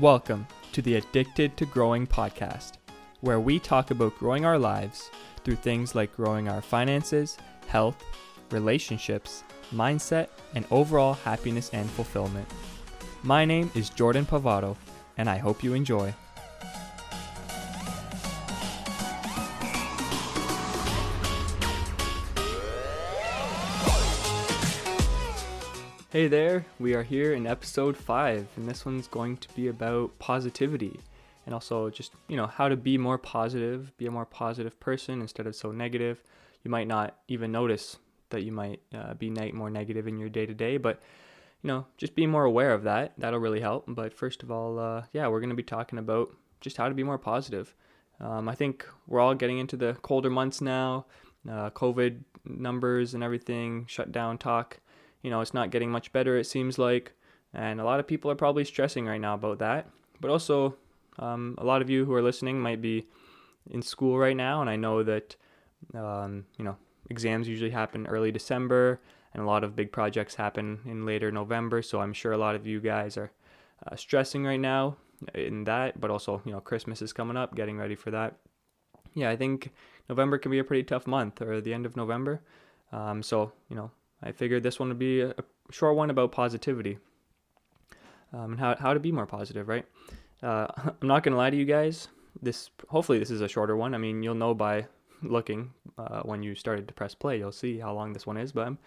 Welcome to the Addicted to Growing podcast, where we talk about growing our lives through things like growing our finances, health, relationships, mindset, and overall happiness and fulfillment. My name is Jordan Pavato, and I hope you enjoy. Hey there, we are here in episode 5, and this one's going to be about positivity and also just, you know, how to be more positive, be a more positive person instead of so negative. You might not even notice that you might uh, be ne- more negative in your day to day, but, you know, just be more aware of that. That'll really help. But first of all, uh, yeah, we're going to be talking about just how to be more positive. Um, I think we're all getting into the colder months now, uh, COVID numbers and everything, shut down talk you know, it's not getting much better, it seems like. And a lot of people are probably stressing right now about that. But also, um, a lot of you who are listening might be in school right now. And I know that, um, you know, exams usually happen early December and a lot of big projects happen in later November. So I'm sure a lot of you guys are uh, stressing right now in that. But also, you know, Christmas is coming up, getting ready for that. Yeah, I think November can be a pretty tough month or the end of November. Um, so, you know, I figured this one would be a short one about positivity um, and how, how to be more positive, right? Uh, I'm not going to lie to you guys. This hopefully this is a shorter one. I mean, you'll know by looking uh, when you started to press play. You'll see how long this one is, but I'm,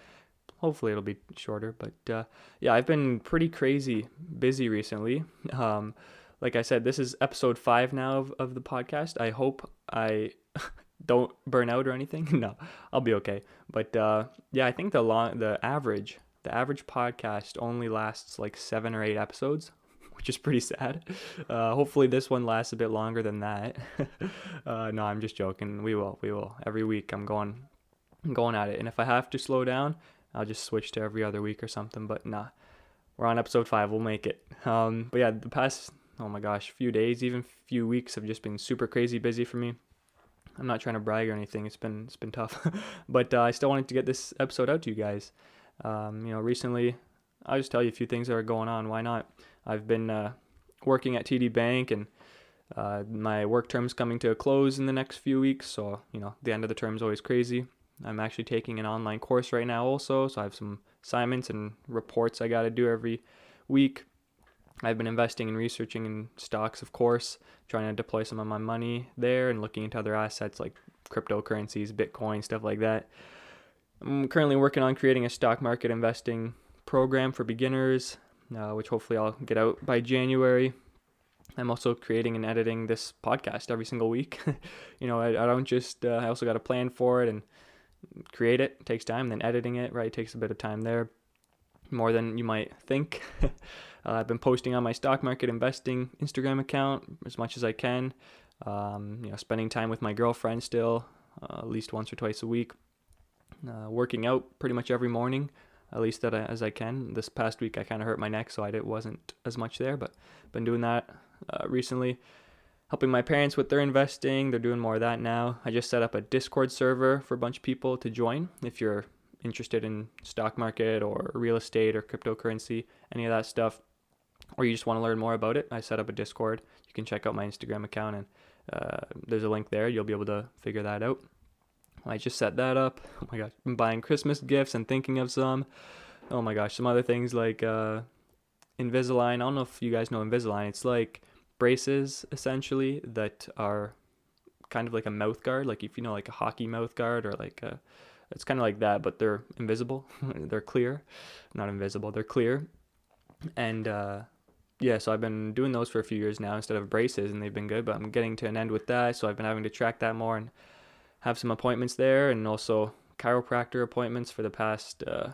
hopefully it'll be shorter. But uh, yeah, I've been pretty crazy busy recently. Um, like I said, this is episode five now of, of the podcast. I hope I don't burn out or anything. no, I'll be okay. But uh, yeah, I think the long the average the average podcast only lasts like seven or eight episodes, which is pretty sad. Uh, hopefully this one lasts a bit longer than that. uh, no, I'm just joking. We will, we will. Every week I'm going, I'm going at it. And if I have to slow down, I'll just switch to every other week or something. But nah, we're on episode five. We'll make it. Um, but yeah, the past oh my gosh, few days, even few weeks have just been super crazy busy for me. I'm not trying to brag or anything. It's been it's been tough, but uh, I still wanted to get this episode out to you guys. Um, you know, recently I'll just tell you a few things that are going on. Why not? I've been uh, working at TD Bank, and uh, my work term's coming to a close in the next few weeks. So you know, the end of the term is always crazy. I'm actually taking an online course right now, also. So I have some assignments and reports I got to do every week. I've been investing and researching in stocks, of course, trying to deploy some of my money there and looking into other assets like cryptocurrencies, Bitcoin, stuff like that. I'm currently working on creating a stock market investing program for beginners, uh, which hopefully I'll get out by January. I'm also creating and editing this podcast every single week. you know, I, I don't just, uh, I also got a plan for it and create it. it takes time. Then editing it, right, takes a bit of time there, more than you might think. Uh, I've been posting on my stock market investing Instagram account as much as I can. Um, you know, spending time with my girlfriend still, uh, at least once or twice a week. Uh, working out pretty much every morning, at least that I, as I can. This past week I kind of hurt my neck, so I did, wasn't as much there, but been doing that uh, recently. Helping my parents with their investing, they're doing more of that now. I just set up a Discord server for a bunch of people to join if you're interested in stock market or real estate or cryptocurrency, any of that stuff or you just want to learn more about it, I set up a Discord. You can check out my Instagram account, and uh, there's a link there. You'll be able to figure that out. I just set that up. Oh my gosh, I'm buying Christmas gifts and thinking of some. Oh my gosh, some other things like uh, Invisalign. I don't know if you guys know Invisalign. It's like braces essentially that are kind of like a mouth guard, like if you know like a hockey mouth guard or like a, it's kind of like that, but they're invisible. they're clear, not invisible. They're clear, and uh, yeah, so I've been doing those for a few years now instead of braces, and they've been good. But I'm getting to an end with that, so I've been having to track that more and have some appointments there, and also chiropractor appointments for the past uh,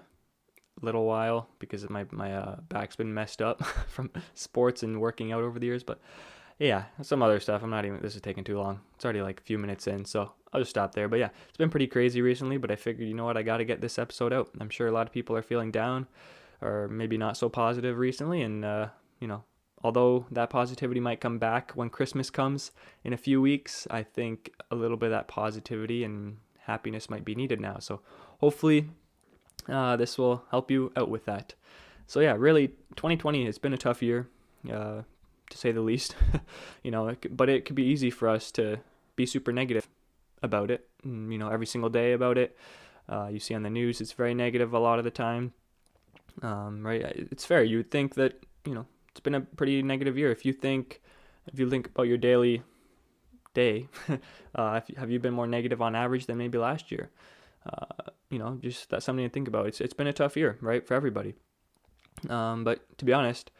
little while because my my uh, back's been messed up from sports and working out over the years. But yeah, some other stuff. I'm not even. This is taking too long. It's already like a few minutes in, so I'll just stop there. But yeah, it's been pretty crazy recently. But I figured, you know what, I got to get this episode out. I'm sure a lot of people are feeling down, or maybe not so positive recently, and uh, you know, although that positivity might come back when Christmas comes in a few weeks, I think a little bit of that positivity and happiness might be needed now. So hopefully, uh, this will help you out with that. So yeah, really, 2020 has been a tough year. Uh, to say the least. you know, it, but it could be easy for us to be super negative about it. You know, every single day about it. Uh, you see on the news, it's very negative a lot of the time. Um, right? It's fair. You would think that you know it's been a pretty negative year. If you think, if you think about your daily day, uh, have you been more negative on average than maybe last year? Uh, you know, just that's something to think about. It's it's been a tough year, right, for everybody. Um, but to be honest,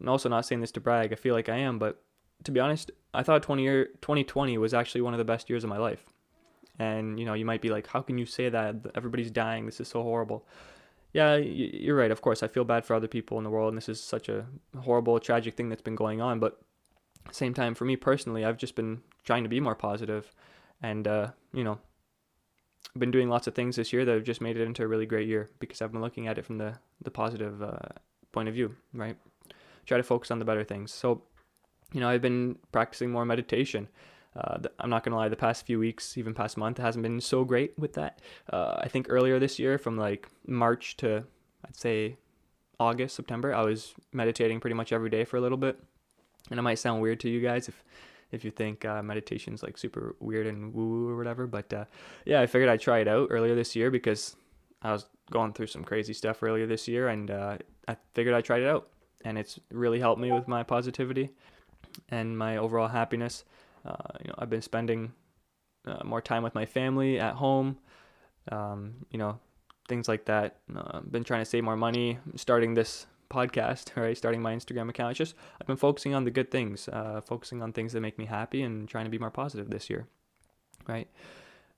I'm also not saying this to brag. I feel like I am, but to be honest, I thought 20 year 2020 was actually one of the best years of my life. And you know, you might be like, "How can you say that? Everybody's dying. This is so horrible." Yeah, you're right. Of course, I feel bad for other people in the world, and this is such a horrible, tragic thing that's been going on. But same time, for me personally, I've just been trying to be more positive, and uh, you know, been doing lots of things this year that have just made it into a really great year because I've been looking at it from the the positive uh, point of view, right? Try to focus on the better things. So, you know, I've been practicing more meditation. Uh, I'm not gonna lie, the past few weeks, even past month, hasn't been so great with that. Uh, I think earlier this year, from like March to I'd say August, September, I was meditating pretty much every day for a little bit, and it might sound weird to you guys if if you think uh, meditation's like super weird and woo woo or whatever. But uh, yeah, I figured I'd try it out earlier this year because I was going through some crazy stuff earlier this year, and uh, I figured I'd try it out, and it's really helped me with my positivity and my overall happiness. Uh, you know, I've been spending uh, more time with my family at home. Um, you know, things like that. Uh, been trying to save more money, starting this podcast, right? Starting my Instagram account. It's just I've been focusing on the good things, uh, focusing on things that make me happy, and trying to be more positive this year, right?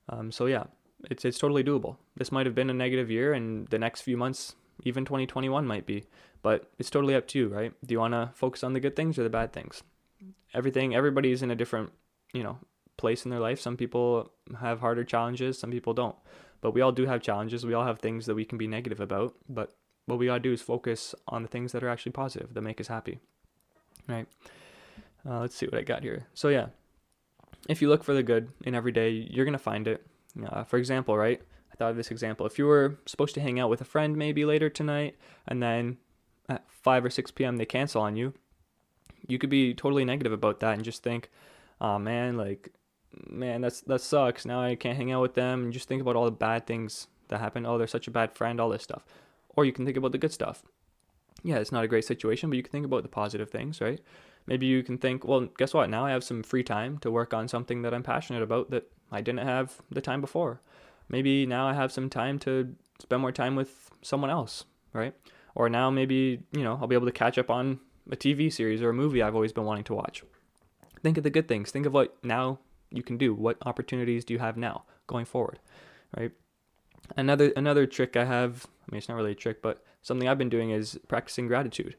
Um, so yeah, it's it's totally doable. This might have been a negative year, and the next few months, even 2021 might be, but it's totally up to you, right? Do you want to focus on the good things or the bad things? Everything everybody's in a different you know place in their life. Some people have harder challenges some people don't. But we all do have challenges. We all have things that we can be negative about. But what we gotta do is focus on the things that are actually positive that make us happy right? Uh, let's see what i got here. So yeah. If you look for the good in every day you're gonna find it. Uh, for example right? I thought of this example. If you were supposed to hang out with a friend maybe later tonight and then at 5 or 6 p.m they cancel on you you could be totally negative about that and just think, oh man, like, man, that's that sucks. Now I can't hang out with them, and just think about all the bad things that happen. Oh, they're such a bad friend, all this stuff. Or you can think about the good stuff. Yeah, it's not a great situation, but you can think about the positive things, right? Maybe you can think, well, guess what? Now I have some free time to work on something that I'm passionate about that I didn't have the time before. Maybe now I have some time to spend more time with someone else, right? Or now maybe, you know, I'll be able to catch up on a TV series or a movie I've always been wanting to watch. Think of the good things. Think of what now you can do. What opportunities do you have now going forward, right? Another another trick I have. I mean, it's not really a trick, but something I've been doing is practicing gratitude.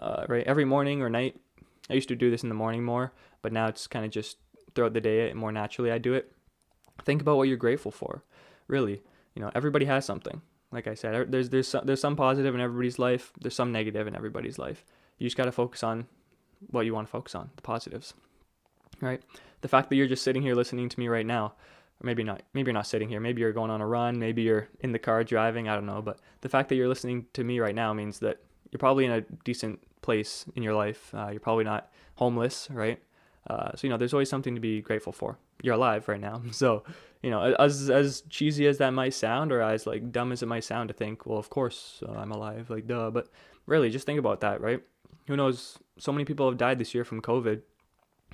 Uh, right, every morning or night. I used to do this in the morning more, but now it's kind of just throughout the day and more naturally. I do it. Think about what you're grateful for. Really, you know, everybody has something. Like I said, there's there's some, there's some positive in everybody's life. There's some negative in everybody's life. You just got to focus on what you want to focus on, the positives. Right? The fact that you're just sitting here listening to me right now, or maybe not, maybe you're not sitting here, maybe you're going on a run, maybe you're in the car driving, I don't know, but the fact that you're listening to me right now means that you're probably in a decent place in your life. Uh, you're probably not homeless, right? Uh, so you know, there's always something to be grateful for. You're alive right now, so you know, as as cheesy as that might sound, or as like dumb as it might sound to think, well, of course uh, I'm alive, like duh. But really, just think about that, right? Who knows? So many people have died this year from COVID.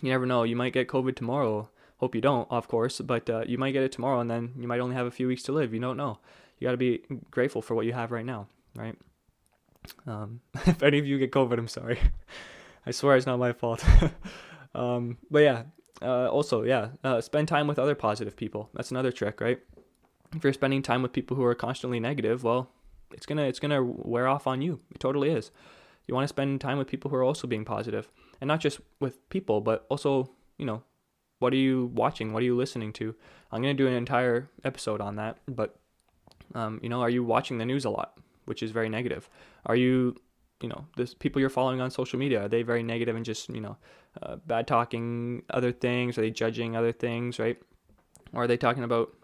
You never know. You might get COVID tomorrow. Hope you don't, of course, but uh, you might get it tomorrow, and then you might only have a few weeks to live. You don't know. You got to be grateful for what you have right now, right? Um, if any of you get COVID, I'm sorry. I swear it's not my fault. um, but yeah, uh, also, yeah, uh, spend time with other positive people. That's another trick, right? If you're spending time with people who are constantly negative, well, it's gonna it's gonna wear off on you. It totally is. You want to spend time with people who are also being positive, and not just with people, but also, you know, what are you watching? What are you listening to? I'm gonna do an entire episode on that, but um, you know, are you watching the news a lot, which is very negative? Are you, you know, the people you're following on social media are they very negative and just you know, uh, bad talking other things? Are they judging other things, right? Or are they talking about,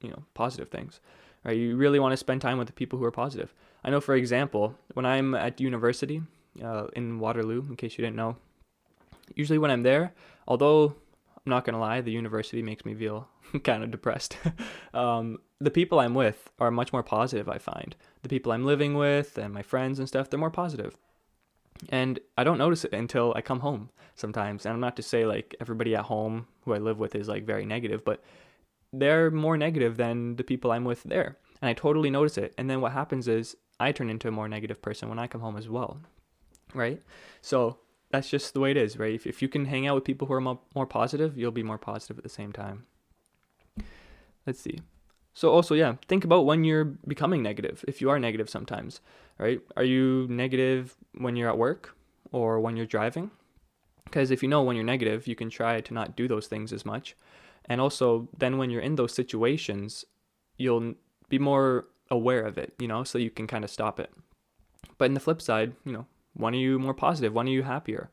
you know, positive things? Right? You really want to spend time with the people who are positive. I know, for example, when I'm at university uh, in Waterloo, in case you didn't know, Usually when I'm there, although I'm not gonna lie, the university makes me feel kind of depressed. um, the people I'm with are much more positive. I find the people I'm living with and my friends and stuff, they're more positive. And I don't notice it until I come home sometimes. And I'm not to say like everybody at home who I live with is like very negative, but they're more negative than the people I'm with there. And I totally notice it. And then what happens is I turn into a more negative person when I come home as well. Right? So that's just the way it is, right? If, if you can hang out with people who are more, more positive, you'll be more positive at the same time. Let's see. So also, yeah, think about when you're becoming negative. If you are negative sometimes, right? Are you negative when you're at work or when you're driving? Because if you know when you're negative, you can try to not do those things as much. And also, then when you're in those situations, you'll be more aware of it, you know, so you can kind of stop it. But in the flip side, you know, when are you more positive? When are you happier?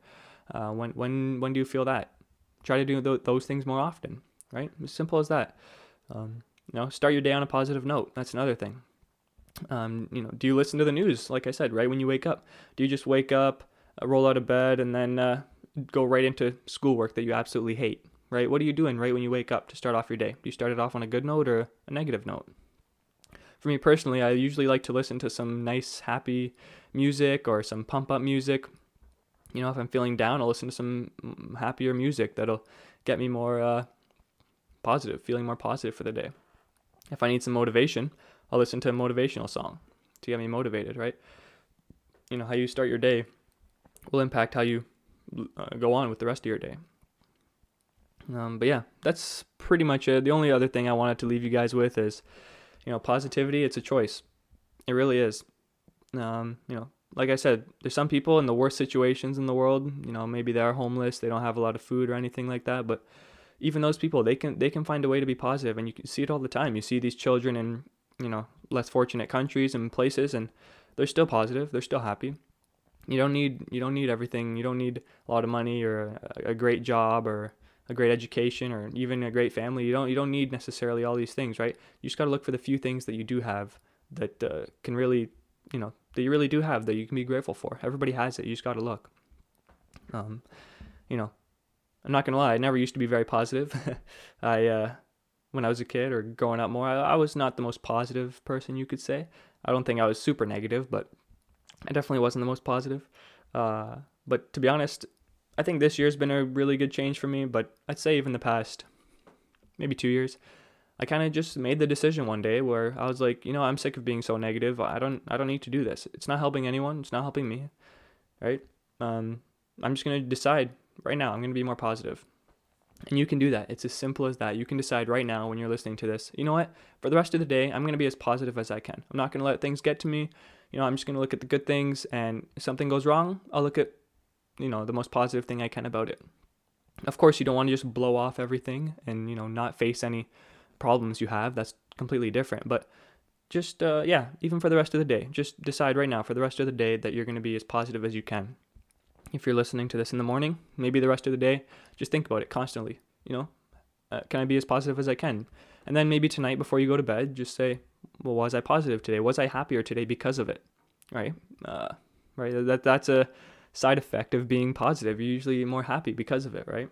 Uh, when when when do you feel that? Try to do th- those things more often, right? As simple as that. Um, you know, start your day on a positive note. That's another thing. Um, you know, do you listen to the news? Like I said, right when you wake up, do you just wake up, uh, roll out of bed, and then uh, go right into schoolwork that you absolutely hate? Right? What are you doing right when you wake up to start off your day? Do you start it off on a good note or a negative note? For me personally, I usually like to listen to some nice, happy music or some pump up music. You know, if I'm feeling down, I'll listen to some happier music that'll get me more uh, positive, feeling more positive for the day. If I need some motivation, I'll listen to a motivational song to get me motivated, right? You know, how you start your day will impact how you uh, go on with the rest of your day. Um, but yeah, that's pretty much it. The only other thing I wanted to leave you guys with is, you know, positivity. It's a choice. It really is. Um, you know, like I said, there's some people in the worst situations in the world. You know, maybe they are homeless, they don't have a lot of food or anything like that. But even those people, they can they can find a way to be positive, and you can see it all the time. You see these children in you know less fortunate countries and places, and they're still positive, they're still happy. You don't need you don't need everything. You don't need a lot of money or a, a great job or a great education or even a great family. You don't you don't need necessarily all these things, right? You just got to look for the few things that you do have that uh, can really, you know, that you really do have that you can be grateful for. Everybody has it. You just got to look. Um, you know, I'm not gonna lie. I never used to be very positive. I uh, when I was a kid or growing up more, I, I was not the most positive person you could say. I don't think I was super negative, but I definitely wasn't the most positive. Uh, but to be honest, I think this year's been a really good change for me. But I'd say even the past maybe two years, I kind of just made the decision one day where I was like, you know, I'm sick of being so negative. I don't, I don't need to do this. It's not helping anyone. It's not helping me, right? Um, I'm just gonna decide right now. I'm gonna be more positive. And you can do that. It's as simple as that. You can decide right now when you're listening to this, you know what? For the rest of the day, I'm going to be as positive as I can. I'm not going to let things get to me. You know, I'm just going to look at the good things. And if something goes wrong, I'll look at, you know, the most positive thing I can about it. Of course, you don't want to just blow off everything and, you know, not face any problems you have. That's completely different. But just, uh, yeah, even for the rest of the day, just decide right now for the rest of the day that you're going to be as positive as you can if you're listening to this in the morning, maybe the rest of the day, just think about it constantly. You know, uh, can I be as positive as I can? And then maybe tonight before you go to bed, just say, well, was I positive today? Was I happier today because of it? Right? Uh, right. That that's a side effect of being positive. You're usually more happy because of it, right?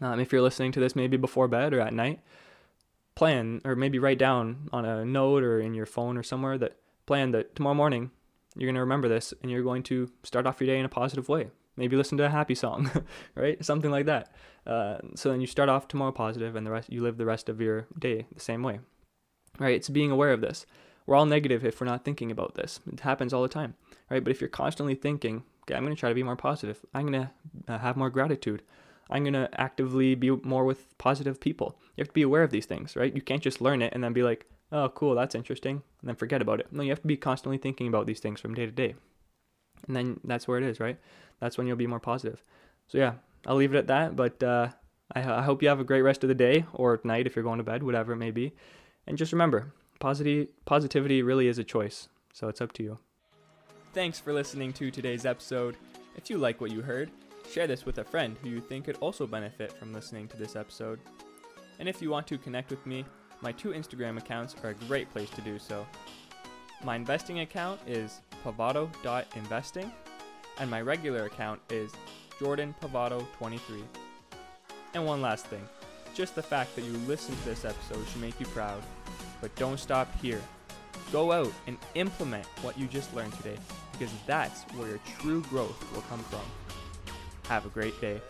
Um, if you're listening to this maybe before bed or at night, plan or maybe write down on a note or in your phone or somewhere that plan that tomorrow morning you're going to remember this and you're going to start off your day in a positive way. Maybe listen to a happy song, right? Something like that. Uh, so then you start off tomorrow positive and the rest you live the rest of your day the same way. Right? It's being aware of this. We're all negative if we're not thinking about this. It happens all the time, right? But if you're constantly thinking, okay, I'm going to try to be more positive. I'm going to uh, have more gratitude. I'm going to actively be more with positive people. You have to be aware of these things, right? You can't just learn it and then be like, oh, cool, that's interesting, and then forget about it. No, you have to be constantly thinking about these things from day to day. And then that's where it is, right? That's when you'll be more positive. So, yeah, I'll leave it at that. But uh, I, I hope you have a great rest of the day or night if you're going to bed, whatever it may be. And just remember, positivity, positivity really is a choice. So, it's up to you. Thanks for listening to today's episode. If you like what you heard, share this with a friend who you think could also benefit from listening to this episode. And if you want to connect with me, my two Instagram accounts are a great place to do so. My investing account is pavado.investing, and my regular account is jordanpavado23. And one last thing just the fact that you listened to this episode should make you proud. But don't stop here. Go out and implement what you just learned today because that's where your true growth will come from. Have a great day.